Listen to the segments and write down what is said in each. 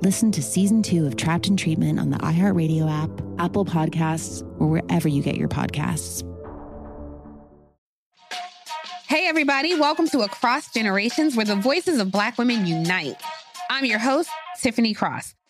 Listen to season two of Trapped in Treatment on the iHeartRadio app, Apple Podcasts, or wherever you get your podcasts. Hey, everybody, welcome to Across Generations, where the voices of Black women unite. I'm your host, Tiffany Cross.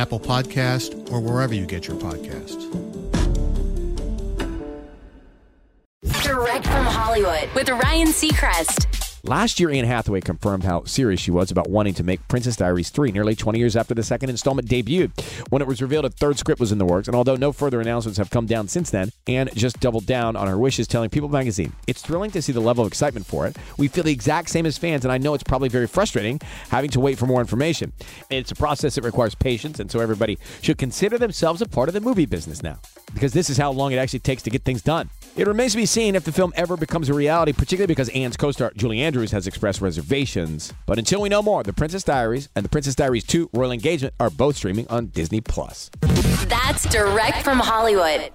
Apple Podcast, or wherever you get your podcasts. Direct from Hollywood with Ryan Seacrest. Last year, Anne Hathaway confirmed how serious she was about wanting to make Princess Diaries 3, nearly 20 years after the second installment debuted. When it was revealed a third script was in the works, and although no further announcements have come down since then, Anne just doubled down on her wishes, telling People magazine, It's thrilling to see the level of excitement for it. We feel the exact same as fans, and I know it's probably very frustrating having to wait for more information. It's a process that requires patience, and so everybody should consider themselves a part of the movie business now, because this is how long it actually takes to get things done. It remains to be seen if the film ever becomes a reality, particularly because Anne's co star Julie Andrews has expressed reservations. But until we know more, The Princess Diaries and The Princess Diaries 2 Royal Engagement are both streaming on Disney Plus. That's direct from Hollywood.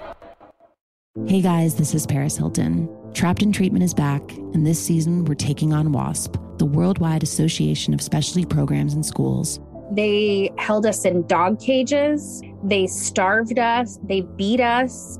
Hey guys, this is Paris Hilton. Trapped in Treatment is back, and this season we're taking on WASP, the Worldwide Association of Specialty Programs in Schools. They held us in dog cages, they starved us, they beat us.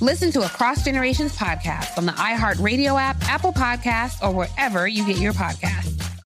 Listen to Across Generations podcast on the iHeartRadio app, Apple Podcasts, or wherever you get your podcasts.